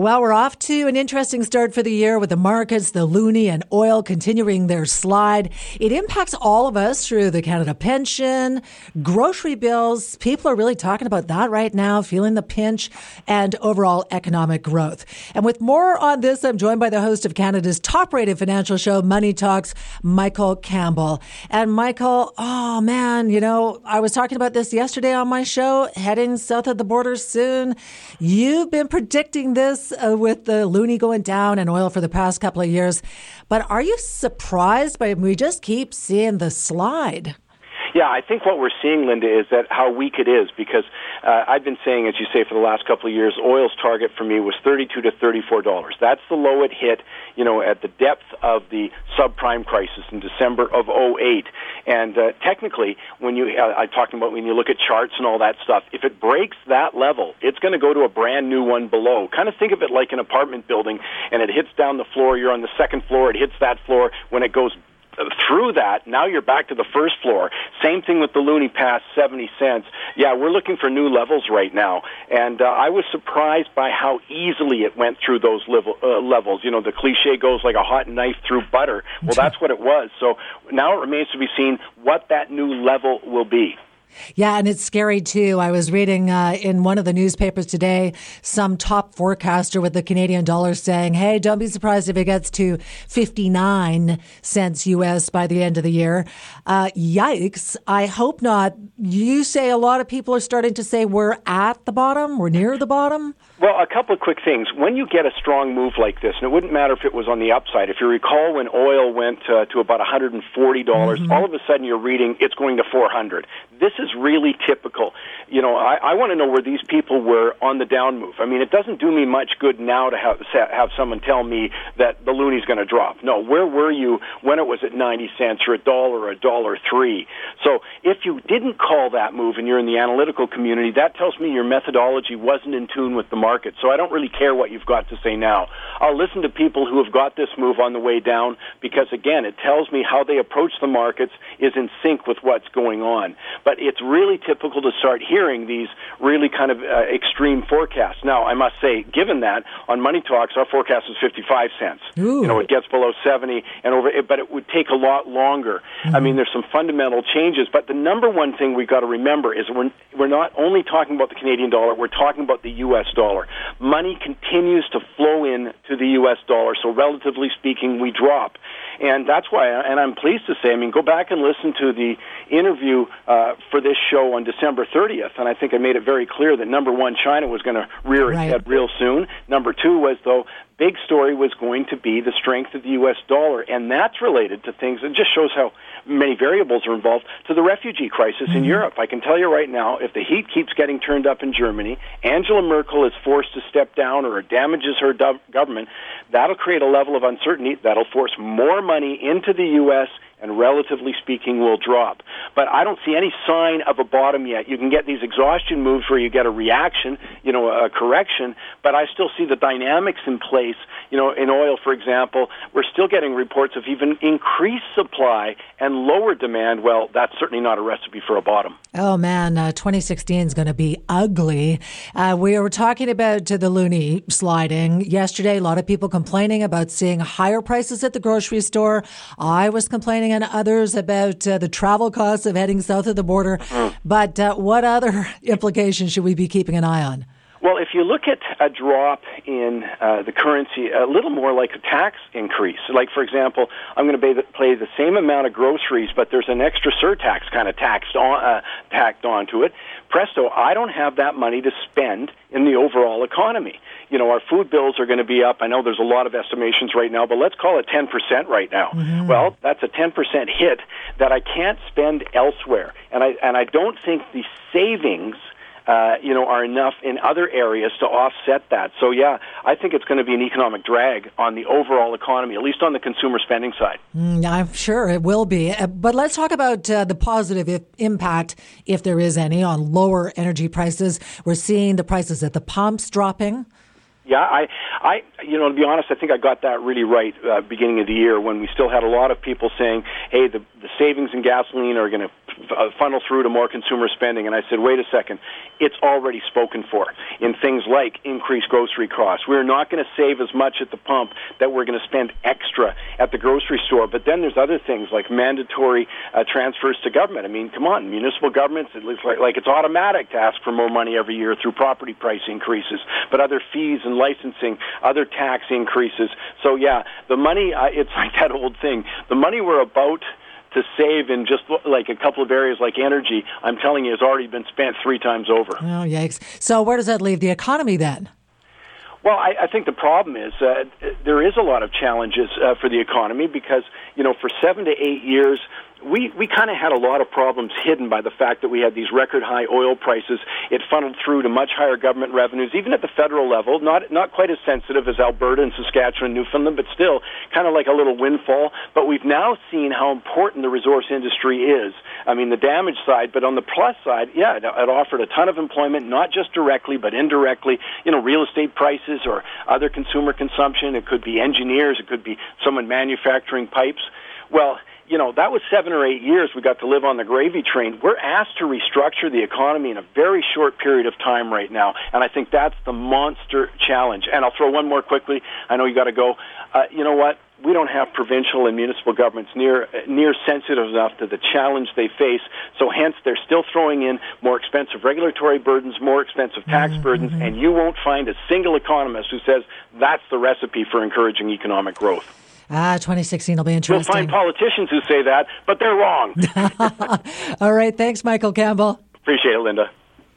Well, we're off to an interesting start for the year with the markets, the loonie and oil continuing their slide. It impacts all of us through the Canada pension, grocery bills. People are really talking about that right now, feeling the pinch and overall economic growth. And with more on this, I'm joined by the host of Canada's top rated financial show, Money Talks, Michael Campbell. And Michael, oh man, you know, I was talking about this yesterday on my show, heading south of the border soon. You've been predicting this uh, with the loonie going down and oil for the past couple of years. But are you surprised by we just keep seeing the slide? Yeah, I think what we're seeing, Linda, is that how weak it is because uh, I've been saying, as you say, for the last couple of years, oil's target for me was 32 to 34 dollars. That's the low it hit, you know, at the depth of the subprime crisis in December of 08. And uh, technically, when you, uh, I'm talking about when you look at charts and all that stuff, if it breaks that level, it's going to go to a brand new one below. Kind of think of it like an apartment building, and it hits down the floor. You're on the second floor. It hits that floor. When it goes through that, now you're back to the first floor. Same thing with the loonie past 70 cents. Yeah, we're looking for new levels right now. And uh, I was surprised by how easily it went through those level, uh, levels. You know, the cliche goes like a hot knife through butter. Well, that's what it was. So now it remains to be seen what that new level will be. Yeah, and it's scary too. I was reading uh, in one of the newspapers today some top forecaster with the Canadian dollar saying, "Hey, don't be surprised if it gets to 59 cents US by the end of the year." Uh, yikes! I hope not. You say a lot of people are starting to say we're at the bottom, we're near the bottom. Well, a couple of quick things. When you get a strong move like this, and it wouldn't matter if it was on the upside. If you recall, when oil went uh, to about 140 dollars, mm-hmm. all of a sudden you're reading it's going to 400. This is really typical. You know, I, I want to know where these people were on the down move. I mean, it doesn't do me much good now to have have someone tell me that the loonie's going to drop. No, where were you when it was at 90 cents or a dollar or a dollar three? So if you didn't call that move and you're in the analytical community, that tells me your methodology wasn't in tune with the market market. So I don't really care what you've got to say now. I'll listen to people who have got this move on the way down because, again, it tells me how they approach the markets is in sync with what's going on. But it's really typical to start hearing these really kind of uh, extreme forecasts. Now, I must say, given that, on Money Talks, our forecast was 55 cents. Ooh. You know, it gets below 70 and over, but it would take a lot longer. Mm-hmm. I mean, there's some fundamental changes, but the number one thing we've got to remember is we're, we're not only talking about the Canadian dollar, we're talking about the U.S. dollar dollar. Money continues to flow in to the U.S. dollar, so relatively speaking, we drop. And that's why, and I'm pleased to say, I mean, go back and listen to the interview uh, for this show on December 30th, and I think I made it very clear that number one, China was going to rear its right. head real soon. Number two was, though, big story was going to be the strength of the U.S. dollar, and that's related to things. It just shows how many variables are involved to the refugee crisis mm-hmm. in Europe. I can tell you right now, if the heat keeps getting turned up in Germany, Angela Merkel is forced to step down or damages her do- government, that'll create a level of uncertainty that'll force more money into the U.S and relatively speaking will drop. But I don't see any sign of a bottom yet. You can get these exhaustion moves where you get a reaction, you know, a correction, but I still see the dynamics in place. You know, in oil, for example, we're still getting reports of even increased supply and lower demand. Well, that's certainly not a recipe for a bottom. Oh man, uh, 2016 is going to be ugly. Uh, we were talking about uh, the loonie sliding yesterday. A lot of people complaining about seeing higher prices at the grocery store. I was complaining and others about uh, the travel costs of heading south of the border. Mm. But uh, what other implications should we be keeping an eye on? Well, if you look at a drop in uh, the currency, a little more like a tax increase. Like, for example, I'm going to pay the same amount of groceries, but there's an extra surtax kind of taxed on, uh, tacked onto it. Presto, I don't have that money to spend in the overall economy. You know, our food bills are going to be up. I know there's a lot of estimations right now, but let's call it 10% right now. Mm-hmm. Well, that's a 10% hit that I can't spend elsewhere. And I, and I don't think the savings – uh, you know, are enough in other areas to offset that. So yeah, I think it's going to be an economic drag on the overall economy, at least on the consumer spending side. Mm, I'm sure it will be. Uh, but let's talk about uh, the positive impact, if there is any, on lower energy prices. We're seeing the prices at the pumps dropping. Yeah, I, I, you know, to be honest, I think I got that really right uh, beginning of the year when we still had a lot of people saying, "Hey, the the savings in gasoline are going to funnel through to more consumer spending. And I said, wait a second, it's already spoken for in things like increased grocery costs. We're not going to save as much at the pump that we're going to spend extra at the grocery store. But then there's other things like mandatory uh, transfers to government. I mean, come on, municipal governments, it looks like, like it's automatic to ask for more money every year through property price increases, but other fees and licensing, other tax increases. So yeah, the money, uh, it's like that old thing. The money we're about to save in just like a couple of areas like energy, I'm telling you, has already been spent three times over. Oh, yikes. So, where does that leave the economy then? Well, I, I think the problem is uh, there is a lot of challenges uh, for the economy because, you know, for seven to eight years, we, we kind of had a lot of problems hidden by the fact that we had these record high oil prices. It funneled through to much higher government revenues, even at the federal level, not, not quite as sensitive as Alberta and Saskatchewan and Newfoundland, but still kind of like a little windfall. But we've now seen how important the resource industry is. I mean, the damage side, but on the plus side, yeah, it, offered a ton of employment, not just directly, but indirectly, you know, real estate prices or other consumer consumption. It could be engineers, it could be someone manufacturing pipes. Well, you know, that was seven or eight years we got to live on the gravy train. We're asked to restructure the economy in a very short period of time right now, and I think that's the monster challenge. And I'll throw one more quickly. I know you got to go. Uh, you know what? We don't have provincial and municipal governments near near sensitive enough to the challenge they face. So hence, they're still throwing in more expensive regulatory burdens, more expensive tax mm-hmm. burdens, and you won't find a single economist who says that's the recipe for encouraging economic growth. Ah, 2016 will be interesting. You'll find politicians who say that, but they're wrong. All right. Thanks, Michael Campbell. Appreciate it, Linda.